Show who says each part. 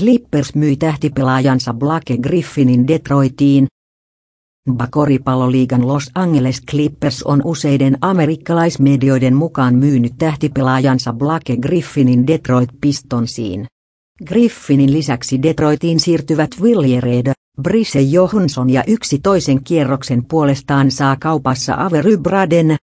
Speaker 1: Clippers myi tähtipelaajansa Blake Griffinin Detroitiin. Bakoripalloliigan Los Angeles Clippers on useiden amerikkalaismedioiden mukaan myynyt tähtipelaajansa Blake Griffinin Detroit Pistonsiin. Griffinin lisäksi Detroitiin siirtyvät Willie Brise Johnson ja yksi toisen kierroksen puolestaan saa kaupassa Avery Braden,